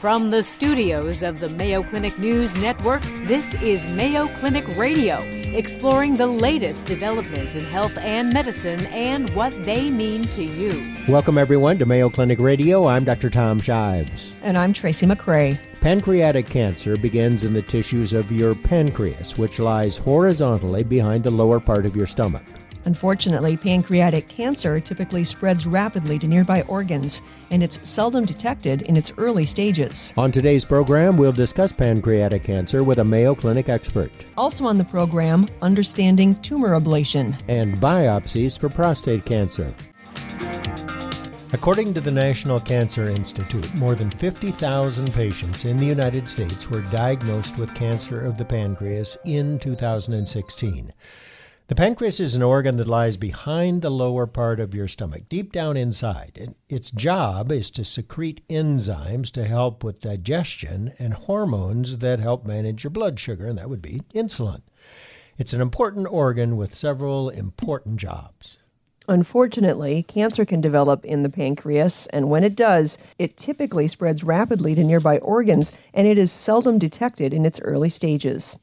From the studios of the Mayo Clinic News Network, this is Mayo Clinic Radio, exploring the latest developments in health and medicine and what they mean to you. Welcome, everyone, to Mayo Clinic Radio. I'm Dr. Tom Shives. And I'm Tracy McCray. Pancreatic cancer begins in the tissues of your pancreas, which lies horizontally behind the lower part of your stomach. Unfortunately, pancreatic cancer typically spreads rapidly to nearby organs, and it's seldom detected in its early stages. On today's program, we'll discuss pancreatic cancer with a Mayo Clinic expert. Also on the program, understanding tumor ablation and biopsies for prostate cancer. According to the National Cancer Institute, more than 50,000 patients in the United States were diagnosed with cancer of the pancreas in 2016. The pancreas is an organ that lies behind the lower part of your stomach, deep down inside. And its job is to secrete enzymes to help with digestion and hormones that help manage your blood sugar, and that would be insulin. It's an important organ with several important jobs. Unfortunately, cancer can develop in the pancreas, and when it does, it typically spreads rapidly to nearby organs, and it is seldom detected in its early stages.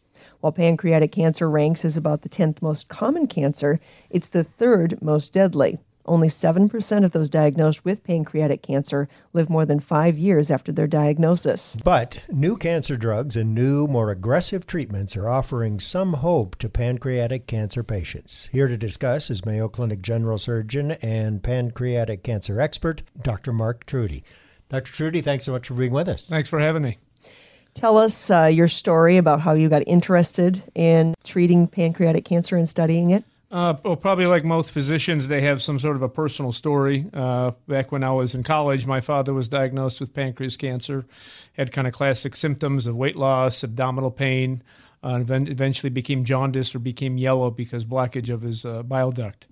While pancreatic cancer ranks as about the 10th most common cancer, it's the third most deadly. Only 7% of those diagnosed with pancreatic cancer live more than five years after their diagnosis. But new cancer drugs and new, more aggressive treatments are offering some hope to pancreatic cancer patients. Here to discuss is Mayo Clinic General Surgeon and pancreatic cancer expert, Dr. Mark Truty. Dr. Truty, thanks so much for being with us. Thanks for having me. Tell us uh, your story about how you got interested in treating pancreatic cancer and studying it. Uh, well, probably like most physicians, they have some sort of a personal story. Uh, back when I was in college, my father was diagnosed with pancreas cancer, had kind of classic symptoms of weight loss, abdominal pain, uh, and eventually became jaundice or became yellow because blockage of his uh, bile duct.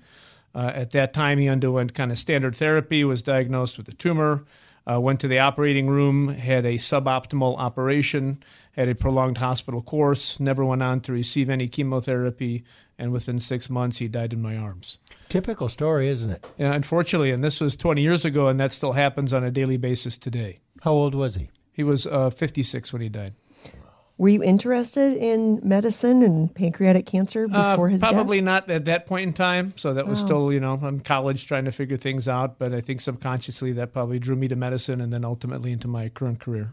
Uh, at that time, he underwent kind of standard therapy, was diagnosed with a tumor. Uh, went to the operating room, had a suboptimal operation, had a prolonged hospital course, never went on to receive any chemotherapy, and within six months he died in my arms. Typical story, isn't it? Yeah, unfortunately, and this was 20 years ago, and that still happens on a daily basis today. How old was he? He was uh, 56 when he died. Were you interested in medicine and pancreatic cancer uh, before uh, his probably death? not at that point in time. So that was oh. still, you know, I'm college trying to figure things out. But I think subconsciously that probably drew me to medicine and then ultimately into my current career.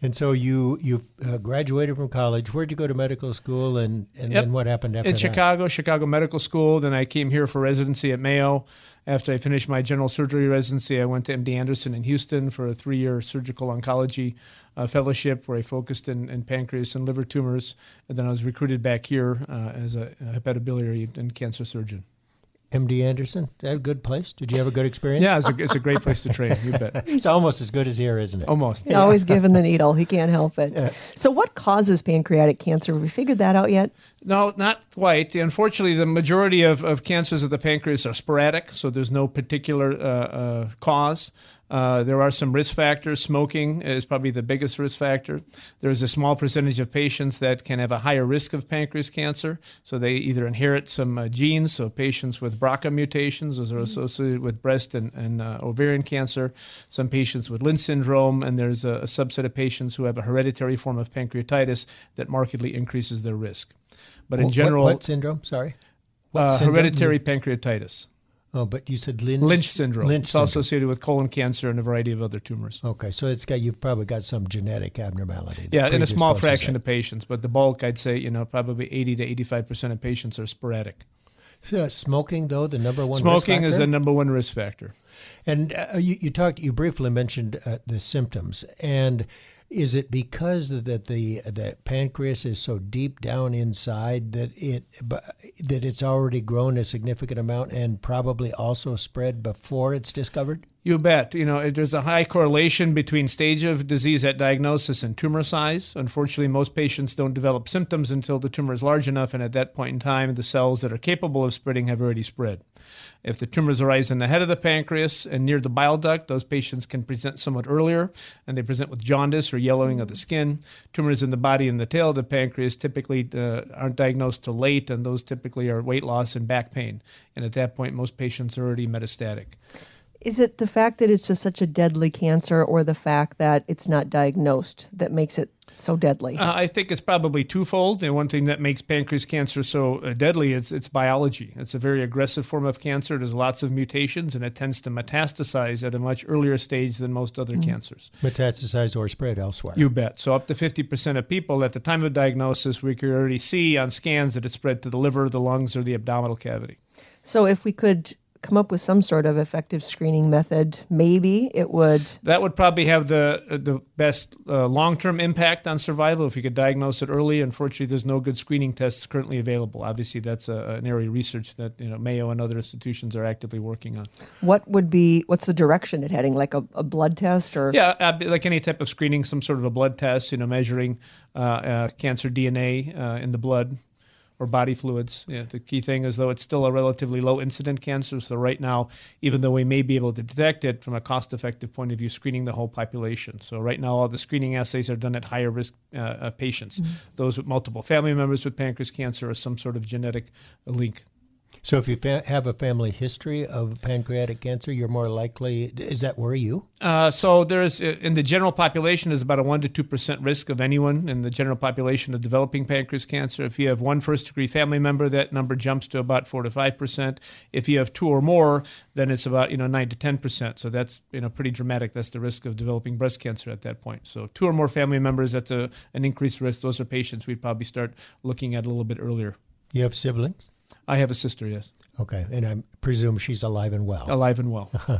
And so you you uh, graduated from college. Where'd you go to medical school, and and yep. then what happened after that? In that? Chicago, Chicago Medical School. Then I came here for residency at Mayo. After I finished my general surgery residency, I went to MD Anderson in Houston for a three-year surgical oncology uh, fellowship where I focused in, in, pancreas and liver tumors. And then I was recruited back here uh, as a, a hepatobiliary and cancer surgeon. MD Anderson, is that a good place? Did you have a good experience? Yeah, it's a, it's a great place to train. You bet. it's almost as good as here, isn't it? Almost. Yeah. Always given the needle. He can't help it. Yeah. So, what causes pancreatic cancer? Have we figured that out yet? No, not quite. Unfortunately, the majority of, of cancers of the pancreas are sporadic, so there's no particular uh, uh, cause. Uh, there are some risk factors. Smoking is probably the biggest risk factor. There's a small percentage of patients that can have a higher risk of pancreas cancer. So they either inherit some uh, genes. So patients with BRCA mutations, those are associated with breast and, and uh, ovarian cancer. Some patients with Lynch syndrome, and there's a, a, subset of patients who have a hereditary form of pancreatitis that markedly increases their risk. But in general, what, what syndrome? Sorry, what uh, syndrome? hereditary pancreatitis. Oh, but you said Lynch, Lynch syndrome. Lynch it's syndrome. associated with colon cancer and a variety of other tumors. Okay, so it's got you've probably got some genetic abnormality. Yeah, in a small fraction of patients, but the bulk, I'd say, you know, probably eighty to eighty-five percent of patients are sporadic. So, smoking, though, the number one. Smoking is the number one risk factor. And uh, you, you talked, you briefly mentioned uh, the symptoms, and is it because that the the pancreas is so deep down inside that it that it's already grown a significant amount and probably also spread before it's discovered? You bet. You know, there's a high correlation between stage of disease at diagnosis and tumor size. Unfortunately, most patients don't develop symptoms until the tumor is large enough, and at that point in time, the cells that are capable of spreading have already spread. If the tumors arise in the head of the pancreas and near the bile duct, those patients can present somewhat earlier, and they present with jaundice or yellowing of the skin. Tumors in the body and the tail of the pancreas typically uh, aren't diagnosed till late, and those typically are weight loss and back pain. And at that point, most patients are already metastatic Is it the fact that it's just such a deadly cancer or the fact that it's not diagnosed that makes it so deadly? Uh, I think it's probably twofold. And one thing that makes pancreas cancer so uh, deadly is its biology. It's a very aggressive form of cancer. There's lots of mutations, and it tends to metastasize at a much earlier stage than most other mm-hmm. cancers. Metastasize or spread elsewhere. You bet. So up to 50% of people at the time of diagnosis, we could already see on scans that it spread to the liver, the lungs, or the abdominal cavity. So if we could come up with some sort of effective screening method, maybe it would. That would probably have the the best uh, long term impact on survival if you could diagnose it early. Unfortunately, there's no good screening tests currently available. Obviously, that's a, an area of research that you know Mayo and other institutions are actively working on. What would be what's the direction it heading? Like a, a blood test or yeah, like any type of screening, some sort of a blood test. You know, measuring uh, uh, cancer DNA uh, in the blood or body fluids. Yeah, the key thing is though it's still a relatively low incident cancer. So right now, even though we may be able to detect it from a cost-effective point of view, screening the whole population. So right now, all the screening assays are done at higher risk uh, uh, patients, mm-hmm. those with multiple family members with pancreas cancer or some sort of genetic link. So, if you fa- have a family history of pancreatic cancer, you're more likely. Is that worry you? Uh, so, there's uh, in the general population, there's about a one to two percent risk of anyone in the general population of developing pancreas cancer. If you have one first degree family member, that number jumps to about four to five percent. If you have two or more, then it's about you know nine to ten percent. So that's you know pretty dramatic. That's the risk of developing breast cancer at that point. So two or more family members, that's a, an increased risk. Those are patients we'd probably start looking at a little bit earlier. You have siblings? I have a sister, yes. Okay, and I presume she's alive and well. Alive and well. yeah.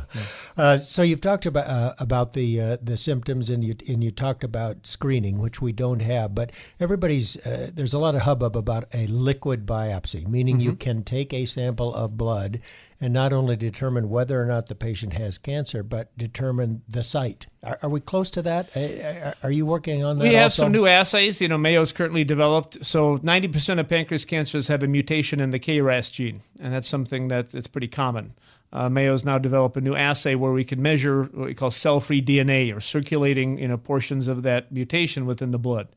uh, so you've talked about uh, about the uh, the symptoms, and you and you talked about screening, which we don't have. But everybody's uh, there's a lot of hubbub about a liquid biopsy, meaning mm-hmm. you can take a sample of blood and not only determine whether or not the patient has cancer, but determine the site. Are, are we close to that? Are, are, you working on that? We have also? some new assays. You know, Mayo's currently developed. So 90% of pancreas cancers have a mutation in the KRAS gene, and that's something that it's pretty common. Uh, Mayo's now developed a new assay where we can measure what we call cell-free DNA or circulating you know portions of that mutation within the blood.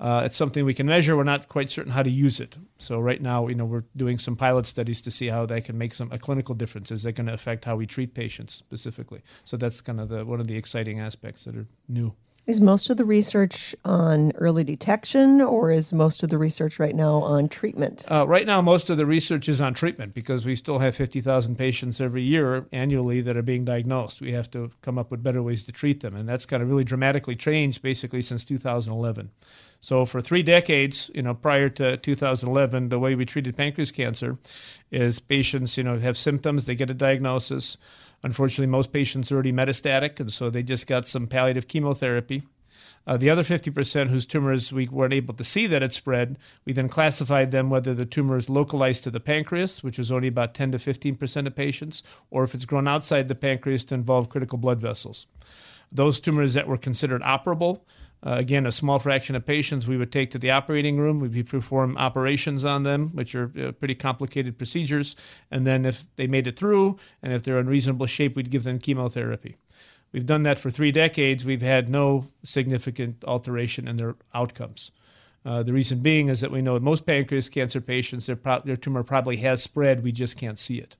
Uh, it's something we can measure. We're not quite certain how to use it. So right now, you know, we're doing some pilot studies to see how that can make some a clinical difference. Is that going to affect how we treat patients specifically? So that's kind of the one of the exciting aspects that are new. Is most of the research on early detection, or is most of the research right now on treatment? Uh, right now, most of the research is on treatment because we still have 50,000 patients every year annually that are being diagnosed. We have to come up with better ways to treat them, and that's kind of really dramatically changed basically since 2011. So for three decades, you know, prior to 2011, the way we treated pancreas cancer is patients, you know, have symptoms, they get a diagnosis. Unfortunately, most patients are already metastatic, and so they just got some palliative chemotherapy. Uh, the other 50% whose tumors we weren't able to see that it spread, we then classified them whether the tumor is localized to the pancreas, which is only about 10 to 15% of patients, or if it's grown outside the pancreas to involve critical blood vessels. Those tumors that were considered operable, uh, again, a small fraction of patients we would take to the operating room. We'd perform operations on them, which are uh, pretty complicated procedures. And then, if they made it through and if they're in reasonable shape, we'd give them chemotherapy. We've done that for three decades. We've had no significant alteration in their outcomes. Uh, the reason being is that we know most pancreas cancer patients, their, pro- their tumor probably has spread, we just can't see it.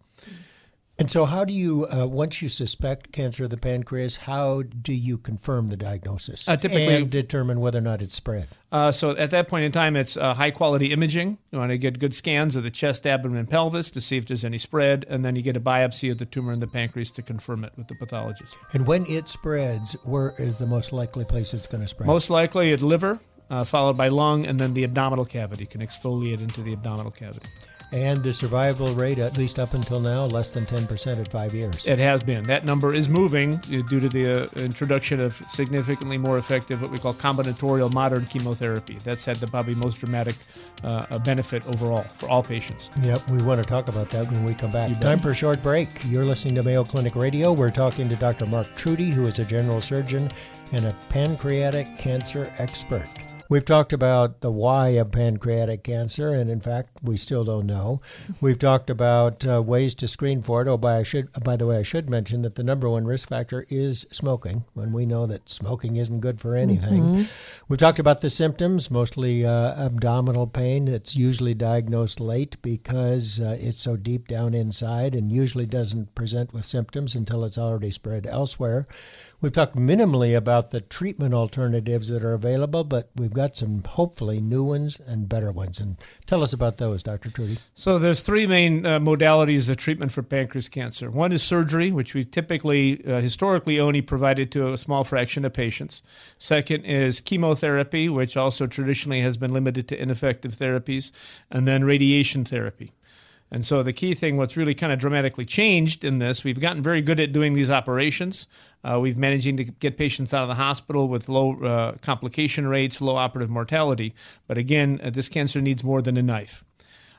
And so, how do you, uh, once you suspect cancer of the pancreas, how do you confirm the diagnosis uh, typically, and determine whether or not it's spread? Uh, so, at that point in time, it's uh, high quality imaging. You want to get good scans of the chest, abdomen, and pelvis to see if there's any spread, and then you get a biopsy of the tumor in the pancreas to confirm it with the pathologist. And when it spreads, where is the most likely place it's going to spread? Most likely at liver, uh, followed by lung, and then the abdominal cavity. Can exfoliate into the abdominal cavity. And the survival rate, at least up until now, less than 10% at five years. It has been. That number is moving due to the uh, introduction of significantly more effective, what we call combinatorial modern chemotherapy. That's had the probably most dramatic uh, benefit overall for all patients. Yep, we want to talk about that when we come back. Time for a short break. You're listening to Mayo Clinic Radio. We're talking to Dr. Mark Truty, who is a general surgeon and a pancreatic cancer expert. We've talked about the why of pancreatic cancer, and in fact, we still don't know. We've talked about uh, ways to screen for it. Oh, by, I should, by the way, I should mention that the number one risk factor is smoking, when we know that smoking isn't good for anything. Mm-hmm. We've talked about the symptoms, mostly uh, abdominal pain. It's usually diagnosed late because uh, it's so deep down inside and usually doesn't present with symptoms until it's already spread elsewhere. We've talked minimally about the treatment alternatives that are available, but we've got some hopefully new ones and better ones. And tell us about those, Dr. Truty. So there's three main uh, modalities of treatment for pancreas cancer. One is surgery, which we typically, uh, historically, only provided to a small fraction of patients. Second is chemotherapy, which also traditionally has been limited to ineffective therapies, and then radiation therapy. And so the key thing, what's really kind of dramatically changed in this, we've gotten very good at doing these operations. Uh, we've managing to get patients out of the hospital with low uh, complication rates, low operative mortality. But again, uh, this cancer needs more than a knife.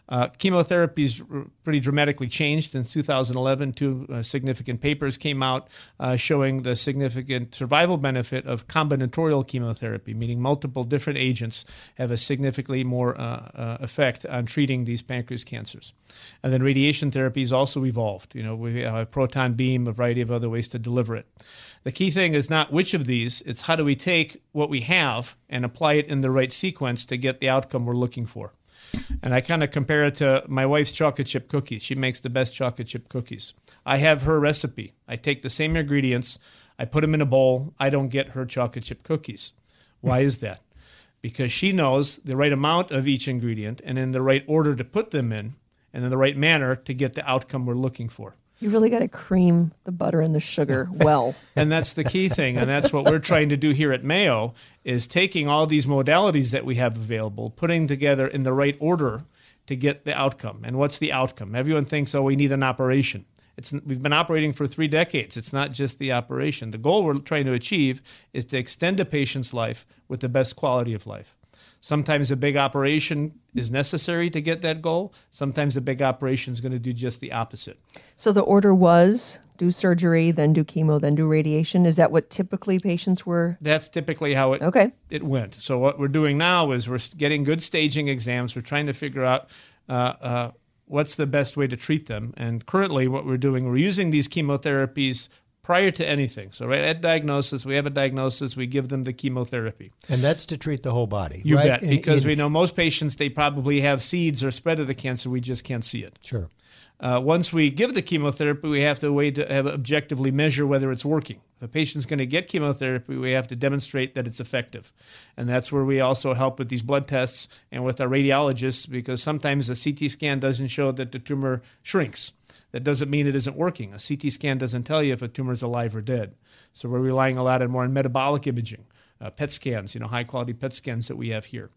Uh, chemotherapy's pretty dramatically changed in 2011. Two uh, significant papers came out uh, showing the significant survival benefit of combinatorial chemotherapy, meaning multiple different agents have a significantly more uh, uh, effect on treating these pancreas cancers. And then radiation therapy has also evolved. You know, we have a proton beam, a variety of other ways to deliver it. The key thing is not which of these, it's how do we take what we have and apply it in the right sequence to get the outcome we're looking for. And I kind of compare it to my wife's chocolate chip cookies. She makes the best chocolate chip cookies. I have her recipe. I take the same ingredients, I put them in a bowl. I don't get her chocolate chip cookies. Why is that? Because she knows the right amount of each ingredient and in the right order to put them in and in the right manner to get the outcome we're looking for. You really got to cream the butter and the sugar well. and that's the key thing. And that's what we're trying to do here at Mayo is taking all these modalities that we have available, putting together in the right order to get the outcome. And what's the outcome? Everyone thinks, oh, we need an operation. It's, we've been operating for three decades. It's not just the operation. The goal we're trying to achieve is to extend a patient's life with the best quality of life. Sometimes a big operation is necessary to get that goal. Sometimes a big operation is going to do just the opposite. So the order was do surgery, then do chemo, then do radiation. Is that what typically patients were? That's typically how it okay. it went. So what we're doing now is we're getting good staging exams. We're trying to figure out uh, uh, what's the best way to treat them. And currently, what we're doing, we're using these chemotherapies prior to anything. So, right at diagnosis, we have a diagnosis, we give them the chemotherapy. And that's to treat the whole body. You right? bet, because we know most patients, they probably have seeds or spread of the cancer, we just can't see it. Sure. Uh, once we give the chemotherapy, we have to wait to have objectively measure whether it's working. If a patient's going to get chemotherapy, we have to demonstrate that it's effective. And that's where we also help with these blood tests and with our radiologists because sometimes a CT scan doesn't show that the tumor shrinks. That doesn't mean it isn't working. A CT scan doesn't tell you if a tumor is alive or dead. So we're relying a lot on more on metabolic imaging, uh, PET scans, you know, high quality PET scans that we have here.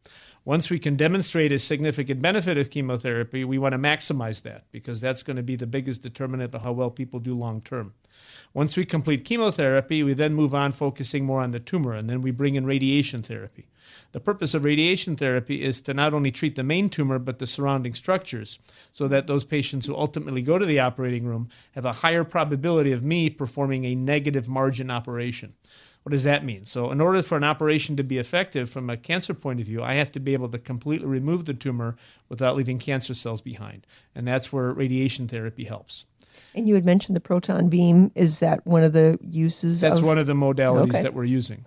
Once we can demonstrate a significant benefit of chemotherapy, we want to maximize that because that's going to be the biggest determinant of how well people do long term. Once we complete chemotherapy, we then move on focusing more on the tumor, and then we bring in radiation therapy. The purpose of radiation therapy is to not only treat the main tumor, but the surrounding structures, so that those patients who ultimately go to the operating room have a higher probability of me performing a negative margin operation. What does that mean? So, in order for an operation to be effective from a cancer point of view, I have to be able to completely remove the tumor without leaving cancer cells behind. And that's where radiation therapy helps. And you had mentioned the proton beam. Is that one of the uses? That's of... one of the modalities okay. that we're using.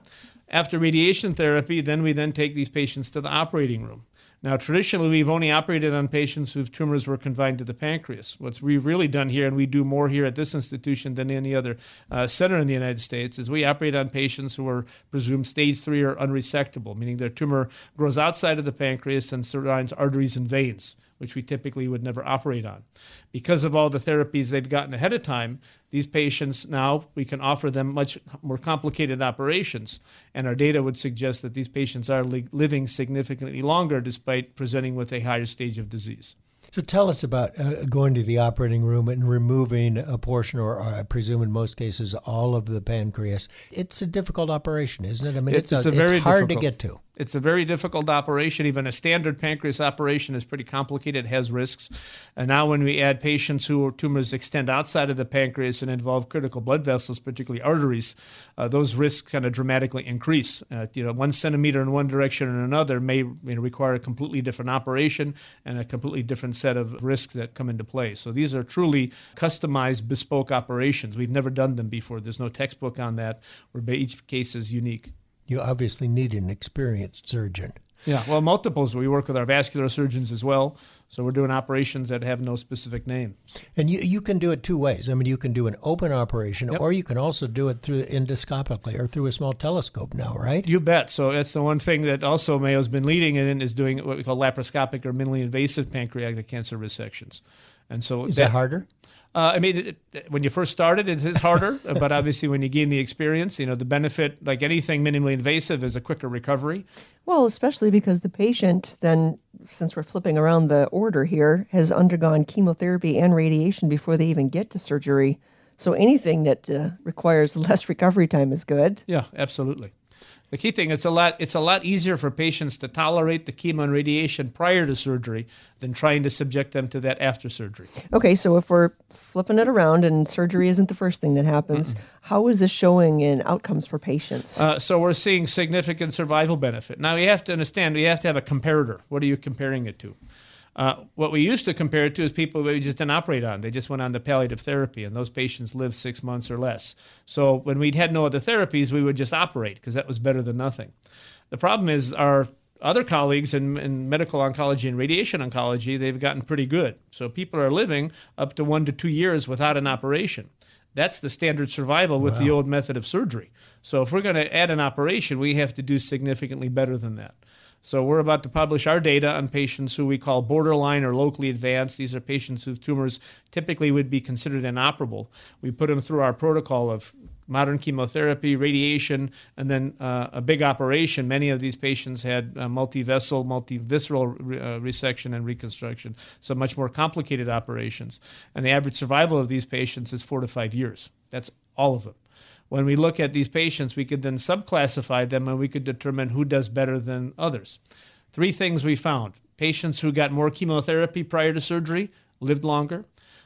After radiation therapy, then we then take these patients to the operating room. Now, traditionally, we've only operated on patients whose tumors were confined to the pancreas. What we've really done here, and we do more here at this institution than any other uh, center in the United States, is we operate on patients who are presumed stage three or unresectable, meaning their tumor grows outside of the pancreas and surrounds arteries and veins which we typically would never operate on. Because of all the therapies they've gotten ahead of time, these patients now we can offer them much more complicated operations. And our data would suggest that these patients are li- living significantly longer despite presenting with a higher stage of disease. So tell us about uh, going to the operating room and removing a portion, or, or, I presume in most cases all of the pancreas. It's a difficult operation, isn't it? I mean, it's, it's, a, a very it's hard difficult. to get to. It's a very difficult operation. Even a standard pancreas operation is pretty complicated, has risks. And now, when we add patients who tumors extend outside of the pancreas and involve critical blood vessels, particularly arteries, uh, those risks kind of dramatically increase. Uh, you know, one centimeter in one direction or another may you know, require a completely different operation and a completely different set of risks that come into play. So these are truly customized, bespoke operations. We've never done them before. There's no textbook on that, where each case is unique. You obviously need an experienced surgeon. Yeah, well, multiples. We work with our vascular surgeons as well. So we're doing operations that have no specific name. And you, you can do it two ways. I mean, you can do an open operation, Yep. or you can also do it through endoscopically or through a small telescope now, right? You bet. So that's the one thing that also Mayo's been leading in is doing what we call laparoscopic or minimally invasive pancreatic cancer resections. And so Is that harder? Uh, I mean, it, it, when you first started, it is harder, but obviously when you gain the experience, you know, the benefit, like anything minimally invasive, is a quicker recovery. Well, especially because the patient then, since we're flipping around the order here, has undergone chemotherapy and radiation before they even get to surgery. So anything that uh, requires less recovery time is good. Yeah, absolutely. The key thing it's a lot it's a lot easier for patients to tolerate the chemo and radiation prior to surgery than trying to subject them to that after surgery. Okay, so if we're flipping it around and surgery isn't the first thing that happens, how is this showing in outcomes for patients? Uh, so we're seeing significant survival benefit. Now you have to understand we have to have a comparator. What are you comparing it to? Uh, what we used to compare it to is people we just didn't operate on. They just went on the palliative therapy, and those patients lived six months or less. So when we'd had no other therapies, we would just operate because that was better than nothing. The problem is our other colleagues in, in medical oncology and radiation oncology, they've gotten pretty good. So people are living up to one to two years without an operation. That's the standard survival with the old method of surgery. So if we're going to add an operation, we have to do significantly better than that. So we're about to publish our data on patients who we call borderline or locally advanced. These are patients whose tumors typically would be considered inoperable. We put them through our protocol of modern chemotherapy, radiation, and then uh, a big operation. Many of these patients had uh, multi-vessel, multi-visceral re- uh, resection and reconstruction, so much more complicated operations. And the average survival of these patients is four to five years. That's all of them. When we look at these patients, we could then subclassify them and we could determine who does better than others. Three things we found patients who got more chemotherapy prior to surgery lived longer.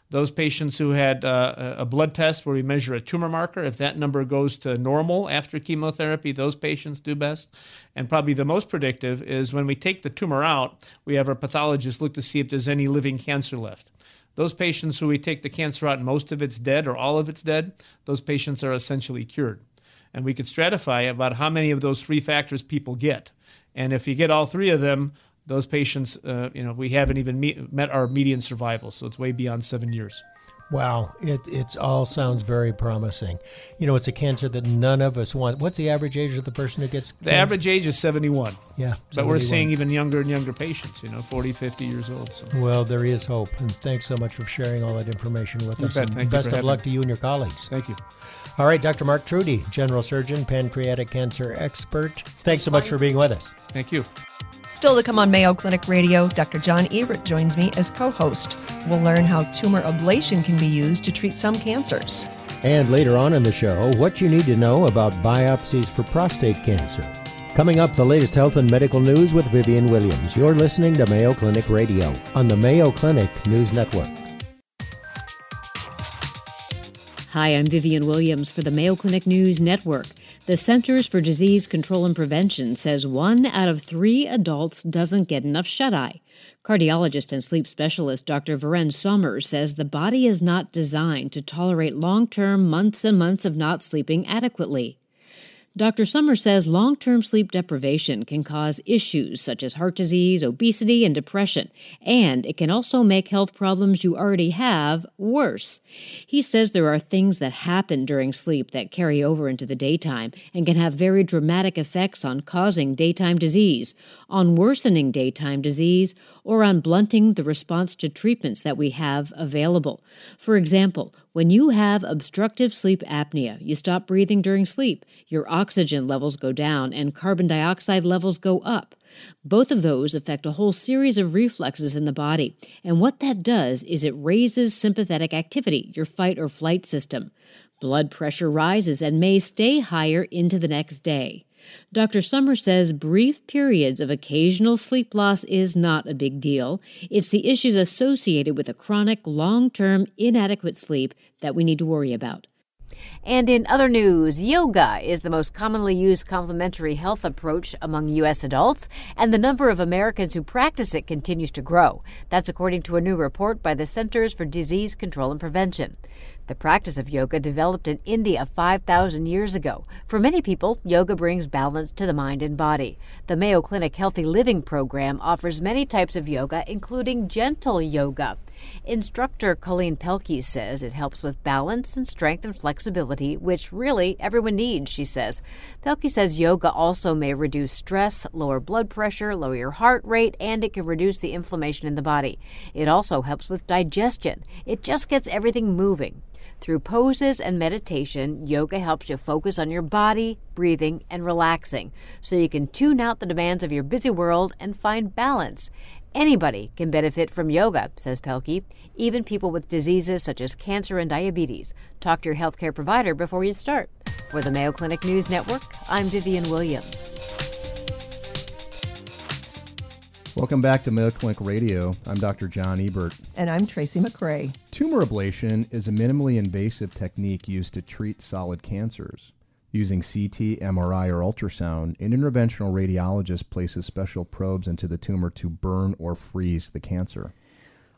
Those patients who had uh, a blood test where we measure a tumor marker, if that number goes to normal after chemotherapy, those patients do best. And probably the most predictive is when we take the tumor out, we have our pathologist look to see if there's any living cancer left. Those patients who we take the cancer out most of it's dead or all of it's dead, those patients are essentially cured. And we could stratify about how many of those three factors people get. And if you get all three of them, those patients, uh, you know, we haven't even meet, met our median survival, so it's way beyond seven years. Wow, it it's all sounds very promising. You know, it's a cancer that none of us want. What's the average age of the person who gets The average age is 71, Yeah, but we're seeing even younger and younger patients, you know, 40, 50 years old. So Well, there is hope, and thanks so much for sharing all that information with You us. bet. Thank you best of luck me. to you and your colleagues. thank you. All right, Dr. Mark Truty, general surgeon, pancreatic cancer expert. Thanks so much for being with us. Thank you. Still to come on Mayo Clinic Radio, Dr. John Everett joins me as co host. We'll learn how tumor ablation can be used to treat some cancers. And later on in the show, what you need to know about biopsies for prostate cancer. Coming up, the latest health and medical news with Vivian Williams. You're listening to Mayo Clinic Radio on the Mayo Clinic News Network. Hi, I'm Vivian Williams for the Mayo Clinic News Network. The Centers for Disease Control and Prevention says one out of three adults doesn't get enough shut eye. Cardiologist and sleep specialist Dr. Virend Somers says the body is not designed to tolerate long term months and months of not sleeping adequately. Dr. Somers says long term sleep deprivation can cause issues such as heart disease, obesity, and depression, and it can also make health problems you already have worse. He says there are things that happen during sleep that carry over into the daytime and can have very dramatic effects on causing daytime disease, on worsening daytime disease, or on blunting the response to treatments that we have available. For example, when you have obstructive sleep apnea, you stop breathing during sleep, your oxygen levels go down, and carbon dioxide levels go up. Both of those affect a whole series of reflexes in the body, and what that does is it raises sympathetic activity, your fight or flight system. Blood pressure rises and may stay higher into the next day. Dr. Somers says brief periods of occasional sleep loss is not a big deal. It's the issues associated with a chronic, long term, inadequate sleep that we need to worry about. And in other news, yoga is the most commonly used complementary health approach among U.S. adults, and the number of Americans who practice it continues to grow. That's according to a new report by the Centers for Disease Control and Prevention. The practice of yoga developed in India 5,000 years ago. For many people, yoga brings balance to the mind and body. The Mayo Clinic Healthy Living program offers many types of yoga, including gentle yoga. Instructor Colleen Pelkey says it helps with balance and strength and flexibility, which really everyone needs, she says. Pelkey says yoga also may reduce stress, lower blood pressure, lower your heart rate, and it can reduce the inflammation in the body. It also helps with digestion. It just gets everything moving. Through poses and meditation, yoga helps you focus on your body, breathing, and relaxing so you can tune out the demands of your busy world and find balance. Anybody can benefit from yoga, says Pelkey, even people with diseases such as cancer and diabetes. Talk to your healthcare provider before you start. For the Mayo Clinic News Network, I'm Vivian Williams. Welcome back to Mayo Clinic Radio. I'm Dr. John Ebert. And I'm Tracy McCray. Tumor ablation is a minimally invasive technique used to treat solid cancers. Using CT, MRI, or ultrasound, an interventional radiologist places special probes into the tumor to burn or freeze the cancer.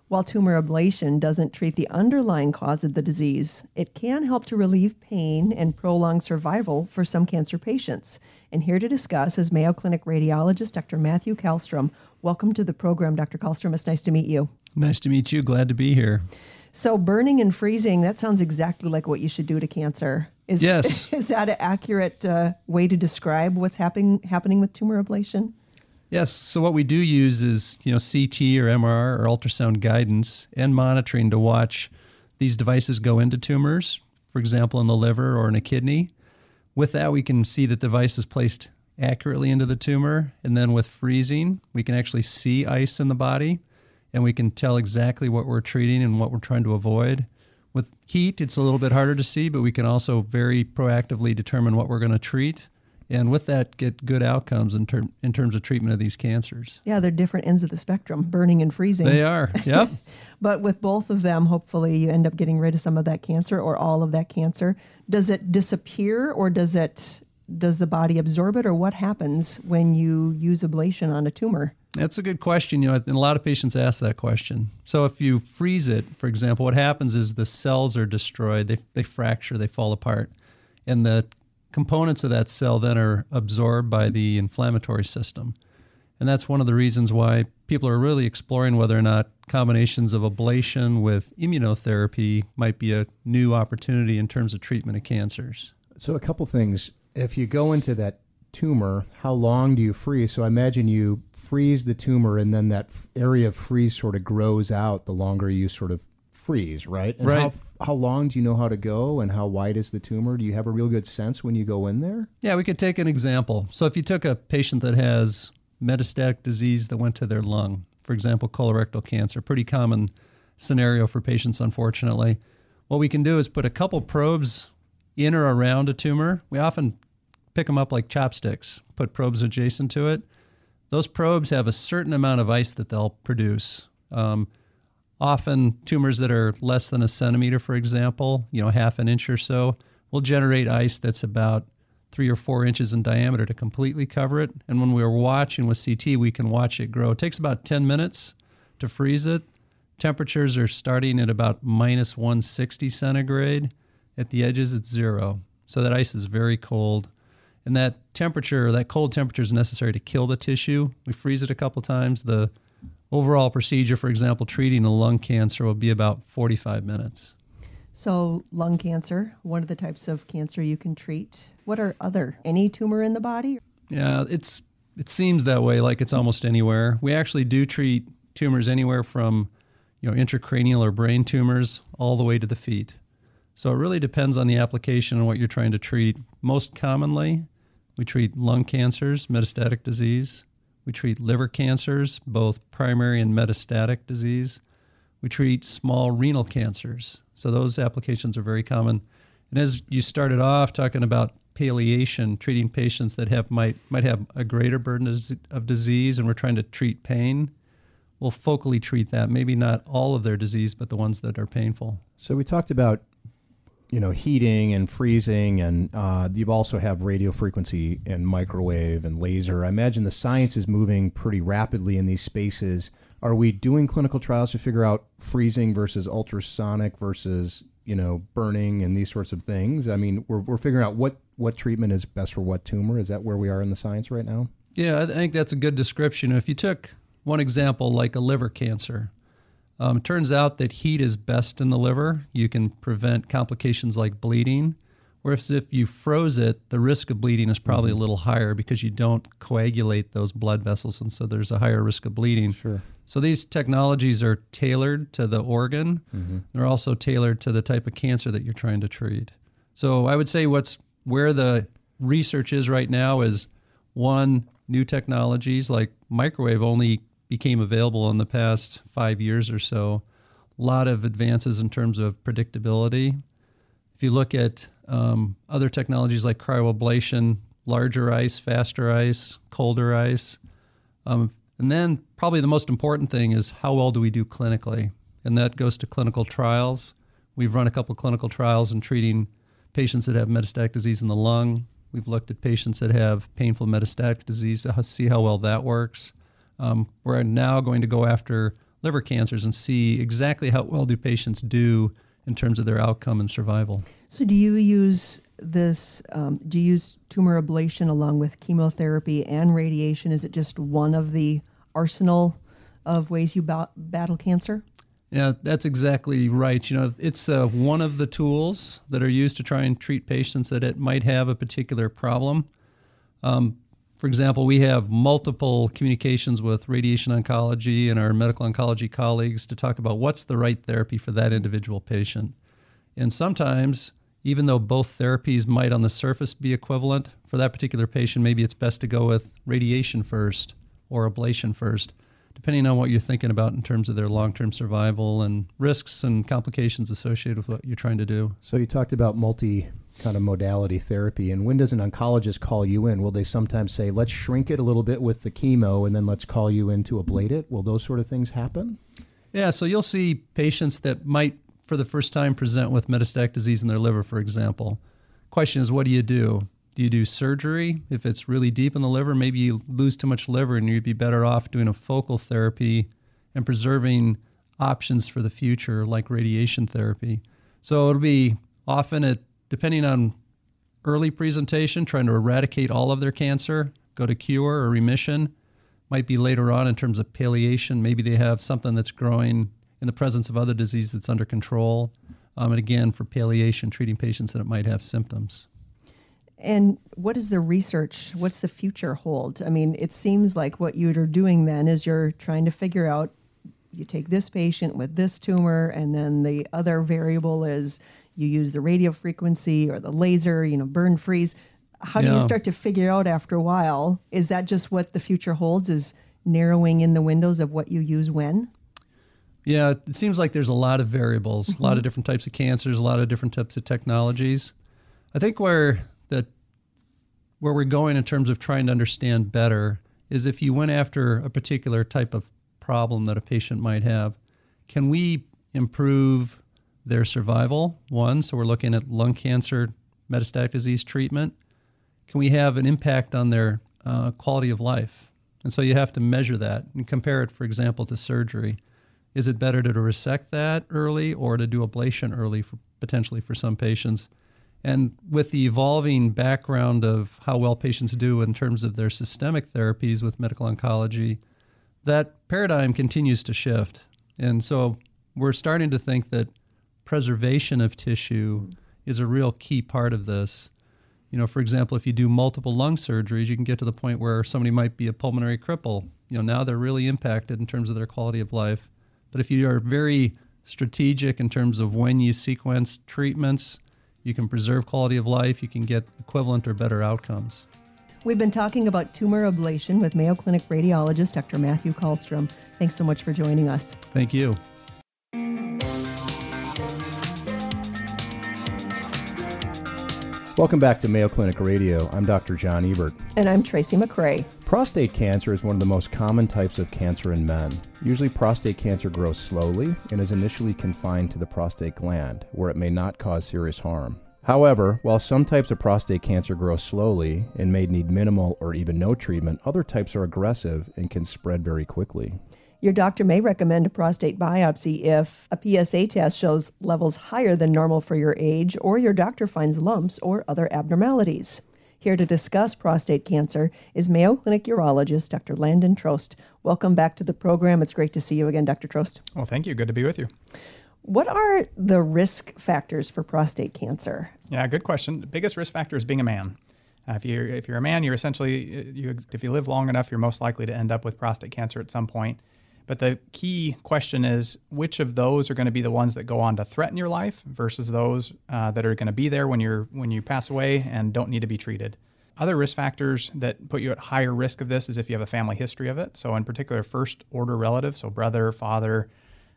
While tumor ablation doesn't treat the underlying cause of the disease, it can help to relieve pain and prolong survival for some cancer patients. And here to discuss is Mayo Clinic radiologist Dr. Matthew Callstrom. Welcome to the program, Dr. Callstrom. It's nice to meet you. Nice to meet you. Glad to be here. So, burning and freezing, that sounds exactly like what you should do to cancer. Is, yes. Is that an accurate uh, way to describe what's happening, happening with tumor ablation? Yes. So what we do use is, you know, CT or MRI or ultrasound guidance and monitoring to watch these devices go into tumors, for example, in the liver or in a kidney. With that, we can see that the device is placed accurately into the tumor. And then with freezing, we can actually see ice in the body and we can tell exactly what we're treating and what we're trying to avoid. With heat, it's a little bit harder to see, but we can also very proactively determine what we're going to treat and with that get good outcomes in, term, in terms of treatment of these cancers. Yeah, they're different ends of the spectrum, burning and freezing. They are, yep. but with both of them, hopefully you end up getting rid of some of that cancer or all of that cancer. Does it disappear or does it does the body absorb it or what happens when you use ablation on a tumor? That's a good question. You know, and a lot of patients ask that question. So if you freeze it, for example, what happens is the cells are destroyed, they, they fracture, they fall apart, and the components of that cell then are absorbed by the inflammatory system. And that's one of the reasons why people are really exploring whether or not combinations of ablation with immunotherapy might be a new opportunity in terms of treatment of cancers. So, a couple things. If you go into that tumor, how long do you freeze? So, I imagine you freeze the tumor and then that area of freeze sort of grows out the longer you sort of freeze, right? And right. How, how long do you know how to go and how wide is the tumor? Do you have a real good sense when you go in there? Yeah, we could take an example. So if you took a patient that has metastatic disease that went to their lung, for example, colorectal cancer, pretty common scenario for patients, unfortunately. What we can do is put a couple probes in or around a tumor. We often pick them up like chopsticks, put probes adjacent to it. Those probes have a certain amount of ice that they'll produce. Um, Often, tumors that are less than a centimeter, for example, you know, half an inch or so, will generate ice that's about three or four inches in diameter to completely cover it. And when we're watching with CT, we can watch it grow. It takes about 10 minutes to freeze it. Temperatures are starting at about minus 160 centigrade. At the edges, it's zero. So that ice is very cold. And that temperature, that cold temperature is necessary to kill the tissue. We freeze it a couple times. The overall procedure, for example, treating a lung cancer will be about 45 minutes. So, lung cancer, one of the types of cancer you can treat. What are other? Any tumor in the body? Yeah, it's it seems that way like it's almost anywhere. We actually do treat tumors anywhere from, you know, intracranial or brain tumors all the way to the feet. So it really depends on the application and what you're trying to treat. Most commonly, we treat lung cancers, metastatic disease, we treat liver cancers, both primary and metastatic disease. We treat small renal cancers. So those applications are very common. And as you started off talking about palliation, treating patients that have might might have a greater burden of, disease, and we're trying to treat pain. We'll focally treat that. Maybe not all of their disease, but the ones that are painful. So we talked about you know heating and freezing and uh, you also have radio frequency and microwave and laser. I imagine the science is moving pretty rapidly in these spaces. Are we doing clinical trials to figure out freezing versus ultrasonic versus you know burning and these sorts of things? I mean we're, we're figuring out what what treatment is best for what tumor. Is that where we are in the science right now? Yeah i think that's a good description. If you took one example like a liver cancer um, turns out that heat is best in the liver. You can prevent complications like bleeding. Whereas if you froze it, the risk of bleeding is probably mm-hmm. a little higher because you don't coagulate those blood vessels, and so there's a higher risk of bleeding. Sure. So these technologies are tailored to the organ. Mm-hmm. They're also tailored to the type of cancer that you're trying to treat. So I would say what's where the research is right now is one new technologies like microwave only became available in the past five years or so. A lot of advances in terms of predictability. If you look at um, other technologies like cryoablation, larger ice, faster ice, colder ice. Um, and then, probably the most important thing is how well do we do clinically? And that goes to clinical trials. We've run a couple clinical trials in treating patients that have metastatic disease in the lung. We've looked at patients that have painful metastatic disease to see how well that works. Um, we're now going to go after liver cancers and see exactly how well do patients do in terms of their outcome and survival. So, do you use this? Um, do you use tumor ablation along with chemotherapy and radiation? Is it just one of the arsenal of ways you ba- battle cancer? Yeah, that's exactly right. You know, it's uh, one of the tools that are used to try and treat patients that it might have a particular problem. Um, for example, we have multiple communications with radiation oncology and our medical oncology colleagues to talk about what's the right therapy for that individual patient. And sometimes, even though both therapies might on the surface be equivalent, for that particular patient, maybe it's best to go with radiation first or ablation first, depending on what you're thinking about in terms of their long term survival and risks and complications associated with what you're trying to do. So, you talked about multi kind of modality therapy. And when does an oncologist call you in? Will they sometimes say, let's shrink it a little bit with the chemo and then let's call you in to ablate it? Will those sort of things happen? Yeah, so you'll see patients that might, for the first time, present with metastatic disease in their liver, for example. Question is, what do you do? Do you do surgery? If it's really deep in the liver, maybe you lose too much liver and you'd be better off doing a focal therapy and preserving options for the future, like radiation therapy. So it'll be often at depending on early presentation, trying to eradicate all of their cancer, go to cure or remission. Might be later on in terms of palliation. Maybe they have something that's growing in the presence of other disease that's under control. Um, and again, for palliation, treating patients that might have symptoms. And what is the research? What's the future hold? I mean, it seems like what you're doing then is you're trying to figure out you take this patient with this tumor, and then the other variable is you use the radio frequency or the laser, you know, burn freeze. How yeah. do you start to figure out after a while? Is that just what the future holds? Is narrowing in the windows of what you use when? Yeah, it seems like there's a lot of variables, mm-hmm. a lot of mm-hmm. different types of cancers, a lot of different types of technologies. I think where the where we're going in terms of trying to understand better is if you went after a particular type of problem that a patient might have, can we improve their survival, one. So we're looking at lung cancer, metastatic disease treatment. Can we have an impact on their uh, quality of life? And so you have to measure that and compare it, for example, to surgery. Is it better to resect that early or to do ablation early, for, potentially for some patients? And with the evolving background of how well patients do in terms of their systemic therapies with medical oncology, that paradigm continues to shift. And so we're starting to think that preservation of tissue mm. is a real key part of this. You know, for example, if you do multiple lung surgeries, you can get to the point where somebody might be a pulmonary cripple. You know, now they're really impacted in terms of their quality of life. But if you are very strategic in terms of when you sequence treatments, you can preserve quality of life, you can get equivalent or better outcomes. We've been talking about tumor ablation with Mayo Clinic radiologist Dr. Matthew Callstrom. Thanks so much for joining us. Thank you. Welcome back to Mayo Clinic Radio. I'm Dr. John Ebert. And I'm Tracy McCray. Prostate cancer is one of the most common types of cancer in men. Usually, prostate cancer grows slowly and is initially confined to the prostate gland, where it may not cause serious harm. However, while some types of prostate cancer grow slowly and may need minimal or even no treatment, other types are aggressive and can spread very quickly. Your doctor may recommend a prostate biopsy if a PSA test shows levels higher than normal for your age or your doctor finds lumps or other abnormalities. Here to discuss prostate cancer is Mayo Clinic urologist Dr. Landon Trost. Welcome back to the program. It's great to see you again, Dr. Trost. Well, thank you. Good to be with you. What are the risk factors for prostate cancer? Yeah, good question. The biggest risk factor is being a man. Uh, if you're if you're a man, you're essentially uh, you, if you live long enough, you're most likely to end up with prostate cancer at some point. But the key question is which of those are going to be the ones that go on to threaten your life versus those uh, that are going to be there when you're when you pass away and don't need to be treated. Other risk factors that put you at higher risk of this is if you have a family history of it. So in particular, first order relatives, so brother, father.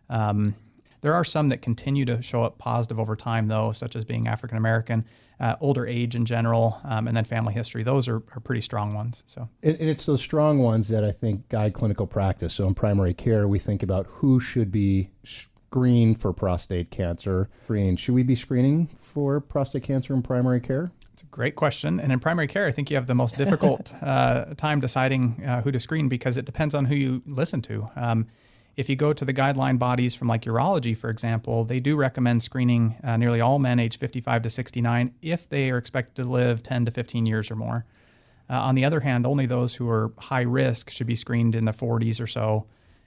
Um, there are some that continue to show up positive over time, though, such as being African American uh, older age in general, um, and then family history. Those are, are pretty strong ones. So, and, it's those strong ones that I think guide clinical practice. So, in primary care, we think about who should be screened for prostate cancer. Screen. Should we be screening for prostate cancer in primary care? It's a great question. And in primary care, I think you have the most difficult uh, time deciding uh, who to screen because it depends on who you listen to. Um, if you go to the guideline bodies from like urology, for example, they do recommend screening uh, nearly all men aged 55 to 69 if they are expected to live 10 to 15 years or more. Uh, on the other hand, only those who are high risk should be screened in the 40s or so.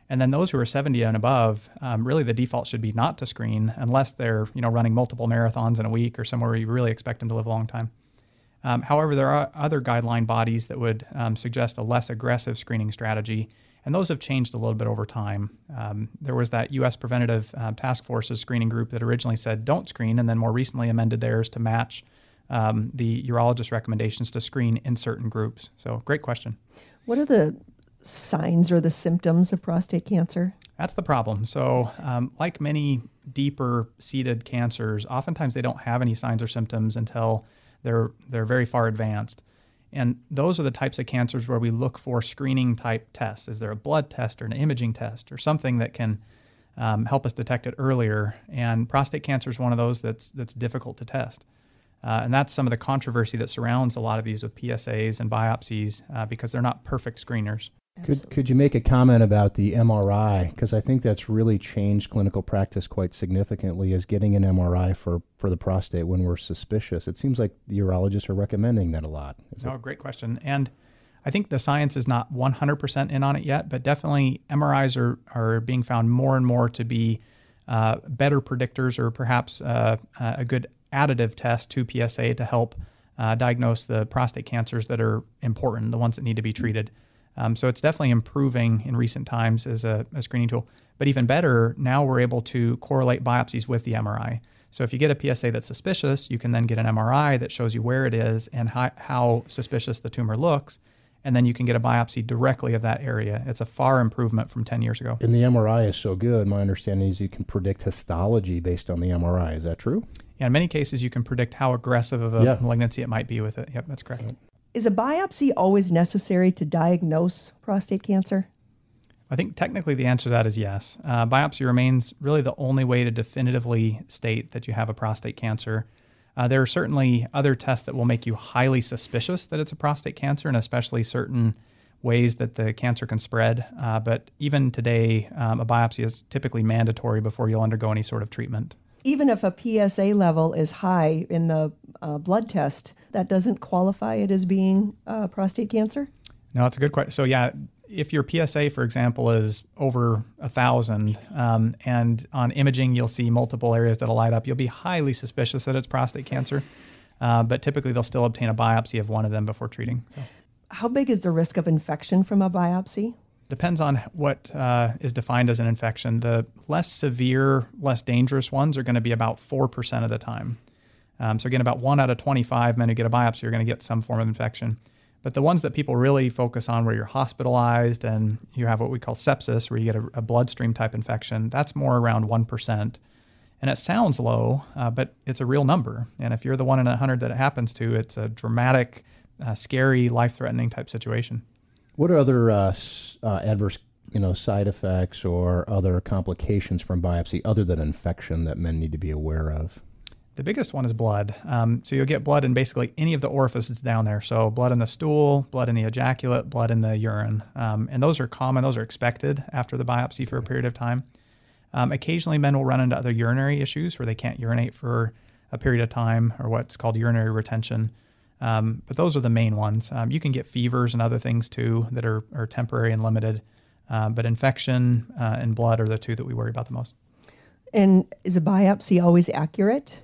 And then those who are 70 and above, um, really the default should be not to screen unless they're you know running multiple marathons in a week or somewhere where you really expect them to live a long time. Um, however, there are other guideline bodies that would um, suggest a less aggressive screening strategy and those have changed a little bit over time. Um, there was that U.S. Preventative uh, Task Force's screening group that originally said don't screen, and then more recently amended theirs to match um, the urologist recommendations to screen in certain groups. So, great question. What are the signs or the symptoms of prostate cancer? That's the problem. So, um, like many deeper seated cancers, oftentimes they don't have any signs or symptoms until they're they're very far advanced. And those are the types of cancers where we look for screening type tests. Is there a blood test or an imaging test or something that can um, help us detect it earlier? And prostate cancer is one of those that's that's difficult to test. Uh, and that's some of the controversy that surrounds a lot of these with PSAs and biopsies uh, because they're not perfect screeners. Could, could you make a comment about the MRI? Because I think that's really changed clinical practice quite significantly as getting an MRI for, for the prostate when we're suspicious. It seems like the urologists are recommending that a lot. Is oh, it? great question. And I think the science is not 100% in on it yet, but definitely MRIs are, are being found more and more to be uh, better predictors or perhaps uh, a good additive test to PSA to help uh, diagnose the prostate cancers that are important, the ones that need to be treated. Um, so it's definitely improving in recent times as a, a, screening tool. But even better, now we're able to correlate biopsies with the MRI. So if you get a PSA that's suspicious, you can then get an MRI that shows you where it is and how, how suspicious the tumor looks. And then you can get a biopsy directly of that area. It's a far improvement from 10 years ago. And the MRI is so good. My understanding is you can predict histology based on the MRI. Is that true? Yeah, in many cases, you can predict how aggressive of a yeah. malignancy it might be with it. Yep, that's correct. Is a biopsy always necessary to diagnose prostate cancer? I think technically the answer to that is yes. Uh, biopsy remains really the only way to definitively state that you have a prostate cancer. Uh, there are certainly other tests that will make you highly suspicious that it's a prostate cancer, and especially certain ways that the cancer can spread. Uh, but even today, um, a biopsy is typically mandatory before you'll undergo any sort of treatment even if a PSA level is high in the uh, blood test, that doesn't qualify it as being uh, prostate cancer? No, that's a good question. So, yeah, if your PSA, for example, is over a thousand, um, and on imaging you'll see multiple areas that'll light up, you'll be highly suspicious that it's prostate cancer. Uh, but typically, they'll still obtain a biopsy of one of them before treating. So. How big is the risk of infection from a biopsy? Depends on what uh, is defined as an infection. The less severe, less dangerous ones are going to be about 4% of the time. Um, so, again, about one out of 25 men who get a biopsy are going to get some form of infection. But the ones that people really focus on, where you're hospitalized and you have what we call sepsis, where you get a, a bloodstream type infection, that's more around 1%. And it sounds low, uh, but it's a real number. And if you're the one in a hundred that it happens to, it's a dramatic, uh, scary, life-threatening type situation. What are other uh, uh, adverse, you know, side effects or other complications from biopsy other than infection that men need to be aware of? The biggest one is blood. Um, so you'll get blood in basically any of the orifices down there. So blood in the stool, blood in the ejaculate, blood in the urine. Um, and those are common, those are expected after the biopsy for a period of time. Um, occasionally, men will run into other urinary issues where they can't urinate for a period of time or what's called urinary retention. Um, but those are the main ones. Um, you can get fevers and other things too that are, are temporary and limited. Uh, but infection uh, and blood are the two that we worry about the most. And is a biopsy always accurate?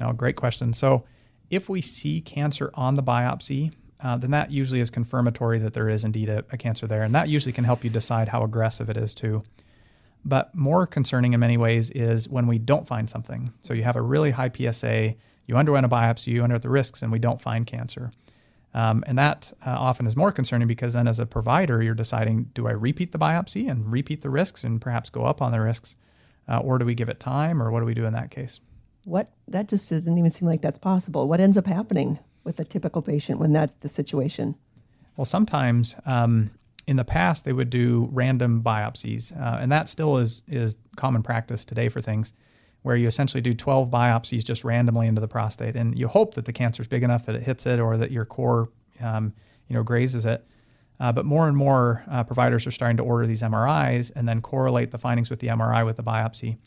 No, great question. So, if we see cancer on the biopsy, uh, then that usually is confirmatory that there is indeed a, a, cancer there. And that usually can help you decide how aggressive it is, too. But more concerning in many ways is when we don't find something. So, you have a really high PSA, you underwent a biopsy, you under the risks, and we don't find cancer. Um, and that uh, often is more concerning because then, as a provider, you're deciding do I repeat the biopsy and repeat the risks and perhaps go up on the risks? Uh, or do we give it time, or what do we do in that case? What that just doesn't even seem like that's possible. What ends up happening with a typical patient when that's the situation? Well, sometimes um, in the past they would do random biopsies, uh, and that still is is common practice today for things, where you essentially do 12 biopsies just randomly into the prostate, and you hope that the cancer is big enough that it hits it or that your core, um, you know, grazes it. Uh, but more and more uh, providers are starting to order these MRIs and then correlate the findings with the MRI with the biopsy.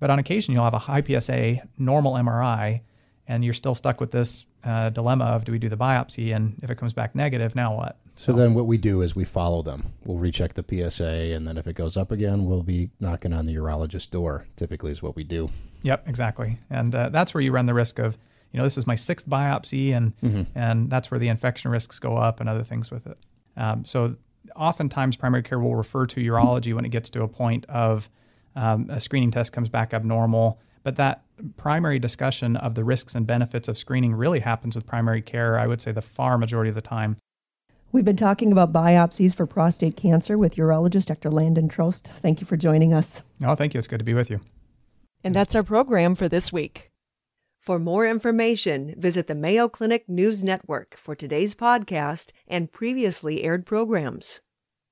But on occasion, you'll have a high PSA, normal MRI, and you're still stuck with this uh, dilemma of do we do the biopsy? And if it comes back negative, now what? So, so then what we do is we follow them. We'll recheck the PSA, and then if it goes up again, we'll be knocking on the urologist door, typically, is what we do. Yep, exactly. And uh, that's where you run the risk of, you know, this is my sixth biopsy, and, mm-hmm. and that's where the infection risks go up and other things with it. Um, so, oftentimes, primary care will refer to urology when it gets to a point of, um, a screening test comes back abnormal. But that primary discussion of the risks and benefits of screening really happens with primary care, I would say the far majority of the time. We've been talking about biopsies for prostate cancer with urologist Dr. Landon Trost. Thank you for joining us. Oh, thank you. It's good to be with you. And that's our program for this week. For more information, visit the Mayo Clinic News Network for today's podcast and previously aired programs.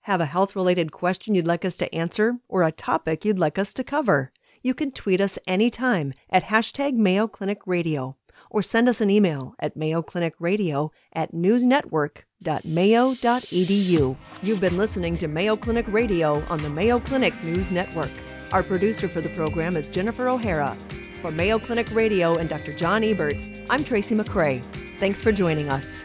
Have a health related question you'd like us to answer or a topic you'd like us to cover? You can tweet us anytime at hashtag Mayo Clinic Radio or send us an email at mayoclinicradio at newsnetwork.mayo.edu. You've been listening to Mayo Clinic Radio on the Mayo Clinic News Network. Our producer for the program is Jennifer O'Hara. For Mayo Clinic Radio and Dr. Jon Ebbert, I'm Tracy McCray. Thanks for joining us.